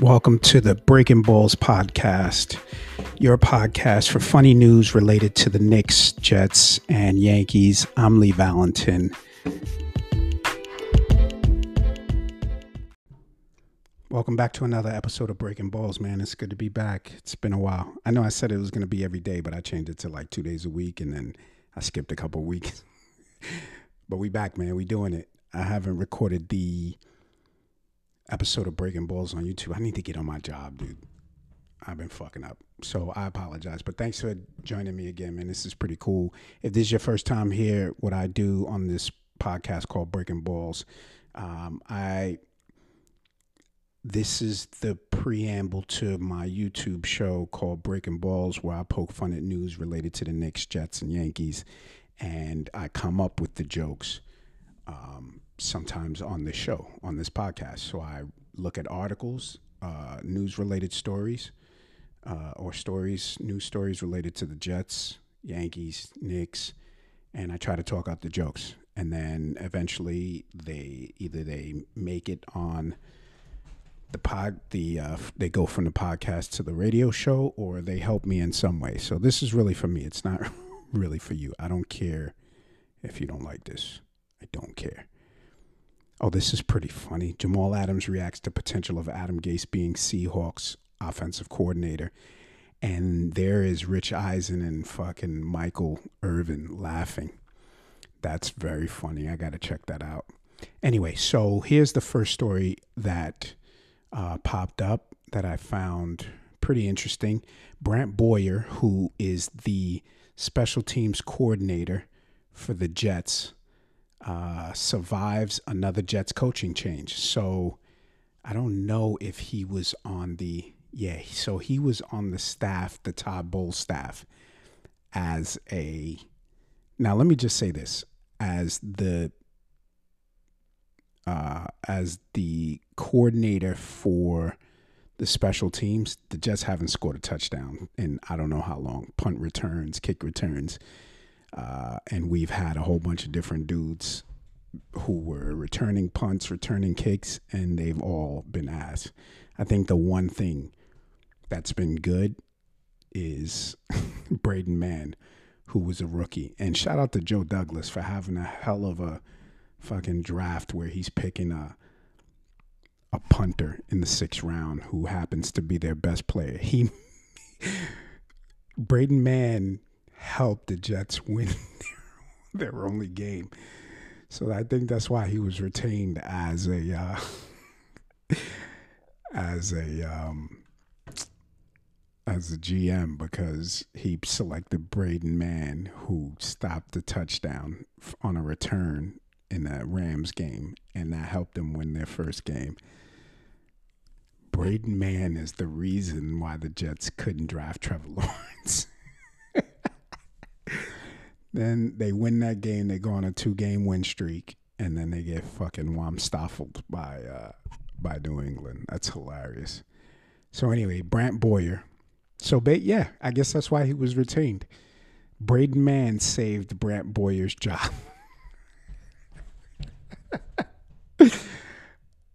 Welcome to the Breaking Balls podcast, your podcast for funny news related to the Knicks, Jets, and Yankees. I'm Lee Valentin. Welcome back to another episode of Breaking Balls, man. It's good to be back. It's been a while. I know I said it was going to be every day, but I changed it to like two days a week, and then I skipped a couple weeks. but we back, man. We doing it. I haven't recorded the episode of Breaking Balls on YouTube. I need to get on my job, dude. I've been fucking up. So I apologize. But thanks for joining me again, man. This is pretty cool. If this is your first time here, what I do on this podcast called Breaking Balls, um, I this is the preamble to my YouTube show called Breaking Balls, where I poke fun at news related to the Knicks, Jets, and Yankees, and I come up with the jokes. Um, sometimes on this show, on this podcast. So I look at articles, uh, news related stories, uh, or stories, news stories related to the Jets, Yankees, Knicks, and I try to talk out the jokes. And then eventually they either they make it on the pod, the uh, they go from the podcast to the radio show, or they help me in some way. So this is really for me. It's not really for you. I don't care if you don't like this. I don't care. Oh, this is pretty funny. Jamal Adams reacts to potential of Adam Gase being Seahawks offensive coordinator. And there is Rich Eisen and fucking Michael Irvin laughing. That's very funny. I got to check that out. Anyway, so here's the first story that uh, popped up that I found pretty interesting. Brant Boyer, who is the special teams coordinator for the Jets, uh, survives another Jets coaching change. So I don't know if he was on the yeah. So he was on the staff, the Todd Bowles staff, as a. Now let me just say this: as the uh, as the coordinator for the special teams, the Jets haven't scored a touchdown in I don't know how long. Punt returns, kick returns. Uh, and we've had a whole bunch of different dudes who were returning punts, returning kicks, and they've all been asked. I think the one thing that's been good is Braden Mann, who was a rookie. And shout out to Joe Douglas for having a hell of a fucking draft where he's picking a a punter in the sixth round who happens to be their best player. He Braden Mann helped the Jets win their, their only game. So I think that's why he was retained as a uh, as a um, as a GM because he selected Braden Mann, who stopped the touchdown on a return in the Rams game, and that helped them win their first game. Braden Mann is the reason why the Jets couldn't draft Trevor Lawrence. Then they win that game. They go on a two game win streak, and then they get fucking wamstaffeled by uh, by New England. That's hilarious. So anyway, Brant Boyer. So ba- yeah, I guess that's why he was retained. Braden Mann saved Brant Boyer's job.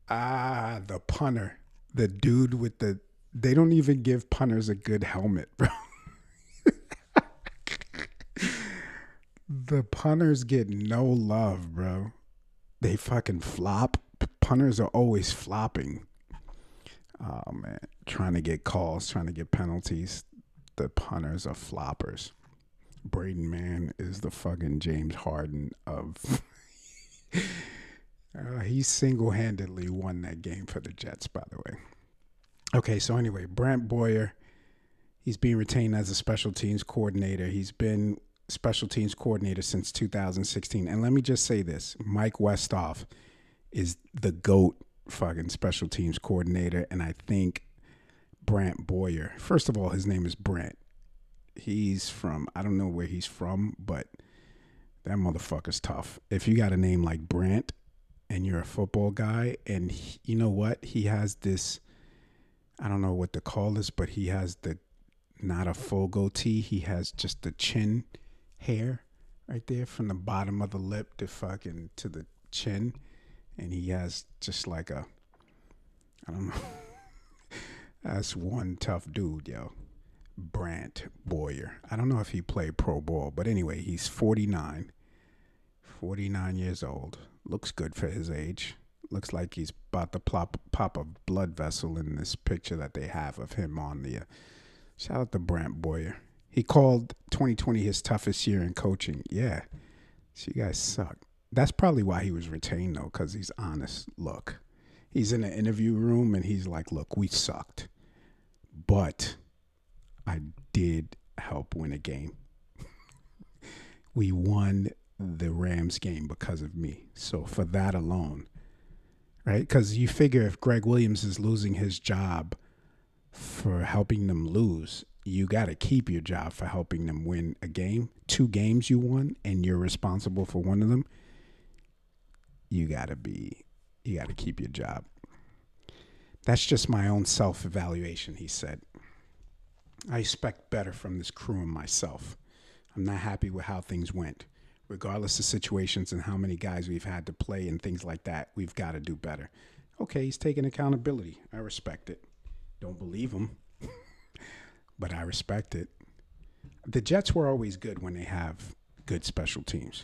ah, the punter, the dude with the. They don't even give punters a good helmet, bro. The punters get no love, bro. They fucking flop. Punters are always flopping. Oh man, trying to get calls, trying to get penalties. The punters are floppers. Braden Mann is the fucking James Harden of. uh, he single handedly won that game for the Jets, by the way. Okay, so anyway, Brant Boyer, he's being retained as a special teams coordinator. He's been special teams coordinator since 2016. And let me just say this Mike Westhoff is the GOAT fucking special teams coordinator. And I think Brant Boyer, first of all, his name is Brant. He's from, I don't know where he's from, but that motherfucker's tough. If you got a name like Brant and you're a football guy, and he, you know what? He has this, I don't know what to call this, but he has the, not a full goatee. He has just the chin hair right there from the bottom of the lip to fucking to the chin, and he has just like a I don't know. That's one tough dude, yo. Brant Boyer. I don't know if he played pro ball, but anyway, he's 49. 49 years old. Looks good for his age. Looks like he's about to plop, pop a blood vessel in this picture that they have of him on the. Uh, shout out to Brant Boyer. He called 2020 his toughest year in coaching. Yeah. So you guys suck. That's probably why he was retained, though, because he's honest. Look, he's in the interview room and he's like, look, we sucked. But I did help win a game. we won the Rams game because of me. So for that alone, right? Because you figure if Gregg Williams is losing his job for helping them lose, you got to keep your job for helping them win a game. Two games you won, and you're responsible for one of them. You got to be, you got to keep your job. That's just my own self evaluation, he said. I expect better from this crew and myself. I'm not happy with how things went. Regardless of situations and how many guys we've had to play and things like that, we've got to do better. Okay, he's taking accountability. I respect it. Don't believe him, but I respect it. The Jets were always good when they have good special teams.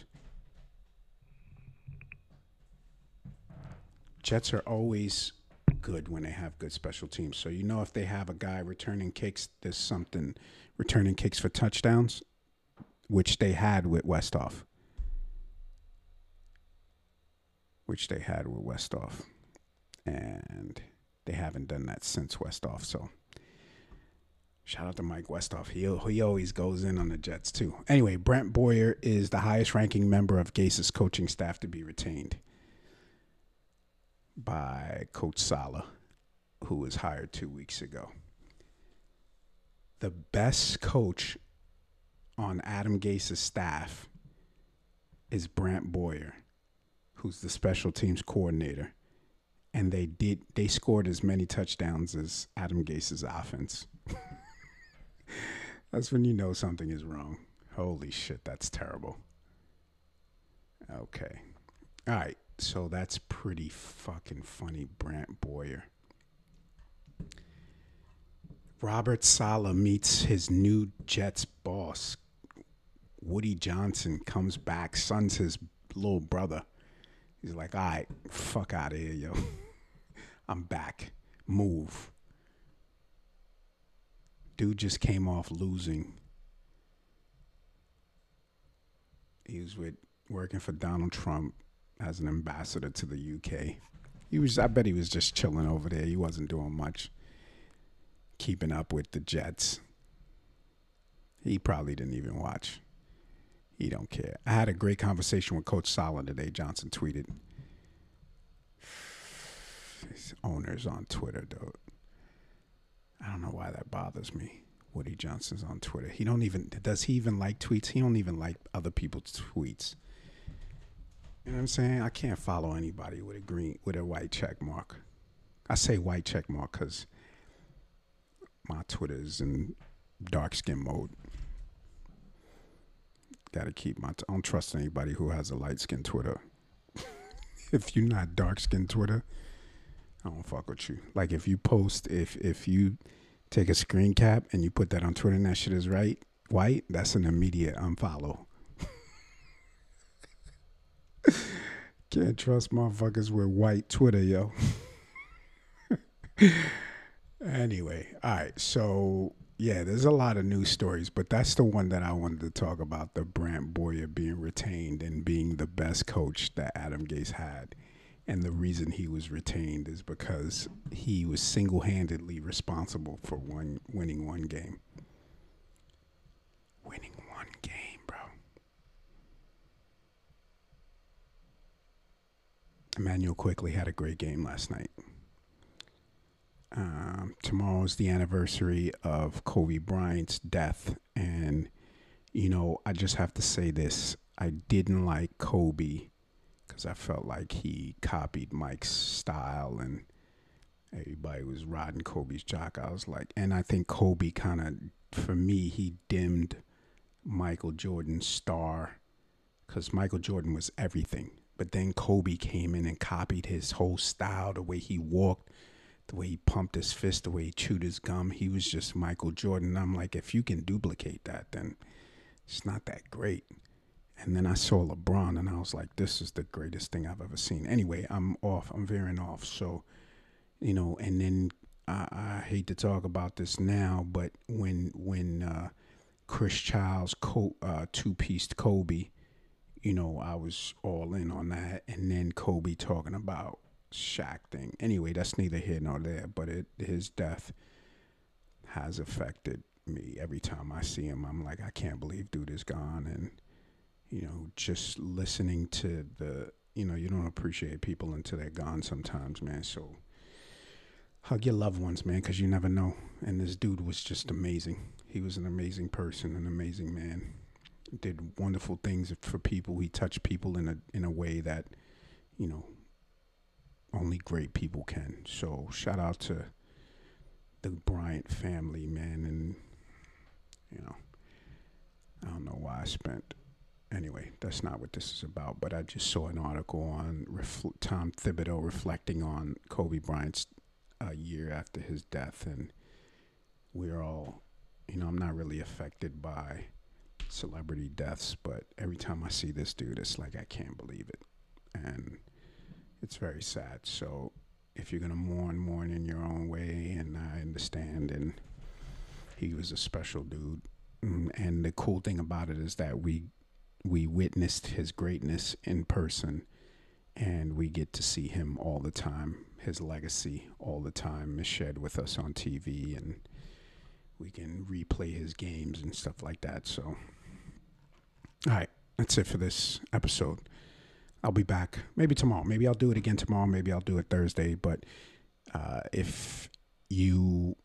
Jets are always good when they have good special teams. So you know if they have a guy returning kicks, there's something returning kicks for touchdowns, which they had with Westhoff. Which they had with Westhoff. And they haven't done that since Westhoff. So shout out to Mike Westhoff. He, he always goes in on the Jets too. Anyway, Brant Boyer is the highest ranking member of Gase's coaching staff to be retained by Coach Saleh, who was hired two weeks ago. The best coach on Adam Gase's staff is Brant Boyer, who's the special teams coordinator. And they did they scored as many touchdowns as Adam Gase's offense. that's when you know something is wrong. Holy shit, that's terrible. Okay. All right. So that's pretty fucking funny, Brant Boyer. Robert Saleh meets his new Jets boss. Woody Johnson comes back, son's his little brother. He's like, all right, fuck out of here, yo. I'm back. Move. Dude just came off losing. He was with working for Donald Trump as an ambassador to the UK. He was I bet he was just chilling over there. He wasn't doing much keeping up with the Jets. He probably didn't even watch. He don't care. I had a great conversation with Coach Saleh today, Johnson tweeted. His owners on Twitter, though. I don't know why that bothers me. Woody Johnson's on Twitter. He don't even does he even like tweets? He don't even like other people's tweets. You know what I'm saying? I can't follow anybody with a green with a white check mark. I say white check mark because my Twitter's in dark skin mode. Got to keep my. I don't trust anybody who has a light skin Twitter. if you're not dark skin Twitter, I don't fuck with you. Like if you post, if if you take a screen cap and you put that on Twitter and that shit is right white, that's an immediate unfollow. Can't trust motherfuckers with white Twitter, yo. anyway, all right. So, yeah, there's a lot of news stories, but that's the one that I wanted to talk about the Brant Boyer being retained and being the best coach that Adam Gase had. And the reason he was retained is because he was single handedly responsible for one winning one game. Winning one game, bro. Immanuel Quickley had a great game last night. Um, tomorrow's the anniversary of Kobe Bryant's death. And, you know, I just have to say this I didn't like Kobe because I felt like he copied Mike's style and everybody was riding Kobe's jock. I was like, and I think Kobe kind of, for me, he dimmed Michael Jordan's star because Michael Jordan was everything. But then Kobe came in and copied his whole style, the way he walked, the way he pumped his fist, the way he chewed his gum, he was just Michael Jordan. I'm like, if you can duplicate that, then it's not that great. And then I saw LeBron and I was like, this is the greatest thing I've ever seen. Anyway, I'm off. I'm veering off. So, you know, and then I, I hate to talk about this now, but when when uh, Chris Childs co- uh, two pieced Kobe, you know, I was all in on that. And then Kobe talking about Shaq thing. Anyway, that's neither here nor there, but it his death has affected me every time I see him. I'm like, I can't believe dude is gone. And, you know, just listening to the, you know, you don't appreciate people until they're gone sometimes, man. So hug your loved ones, man, because you never know. And this dude was just amazing. He was an amazing person, an amazing man. Did wonderful things for people. He touched people in a in a way that, you know, only great people can. So shout out to the Bryant family, man, and you know, I don't know why I spent. Anyway, that's not what this is about. But I just saw an article on Tom Thibodeau reflecting on Kobe Bryant's uh, year after his death, and we're all, you know, I'm not really affected by celebrity deaths, but every time I see this dude, it's like I can't believe it, and it's very sad. So if you're gonna mourn, mourn in your own way, and I understand. And he was a special dude. Mm, and the cool thing about it is that we we witnessed his greatness in person, and we get to see him all the time. His legacy all the time is shared with us on TV, and we can replay his games and stuff like that. So, all right, that's it for this episode. I'll be back maybe tomorrow. Maybe I'll do it again tomorrow. Maybe I'll do it Thursday. But uh, if you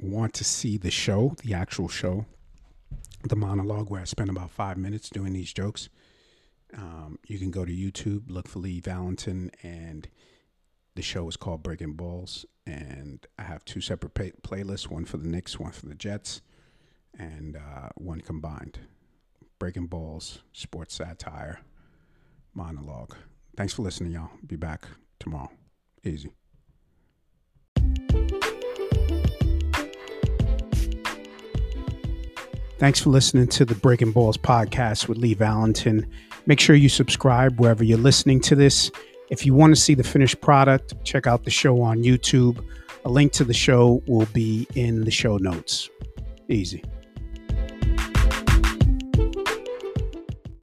want to see the show, the actual show, the monologue where I spend about five minutes doing these jokes, um, you can go to YouTube, look for Lee Valentin, and the show is called Breaking Balls. And I have two separate pay- playlists one for the Knicks, one for the Jets, and uh, one combined. Breaking Balls, sports satire monologue. Thanks for listening, y'all. Be back tomorrow. Easy. Thanks for listening to the Breaking Balls podcast with Lee Valentin. Make sure you subscribe wherever you're listening to this. If you want to see the finished product, check out the show on YouTube. A link to the show will be in the show notes. Easy.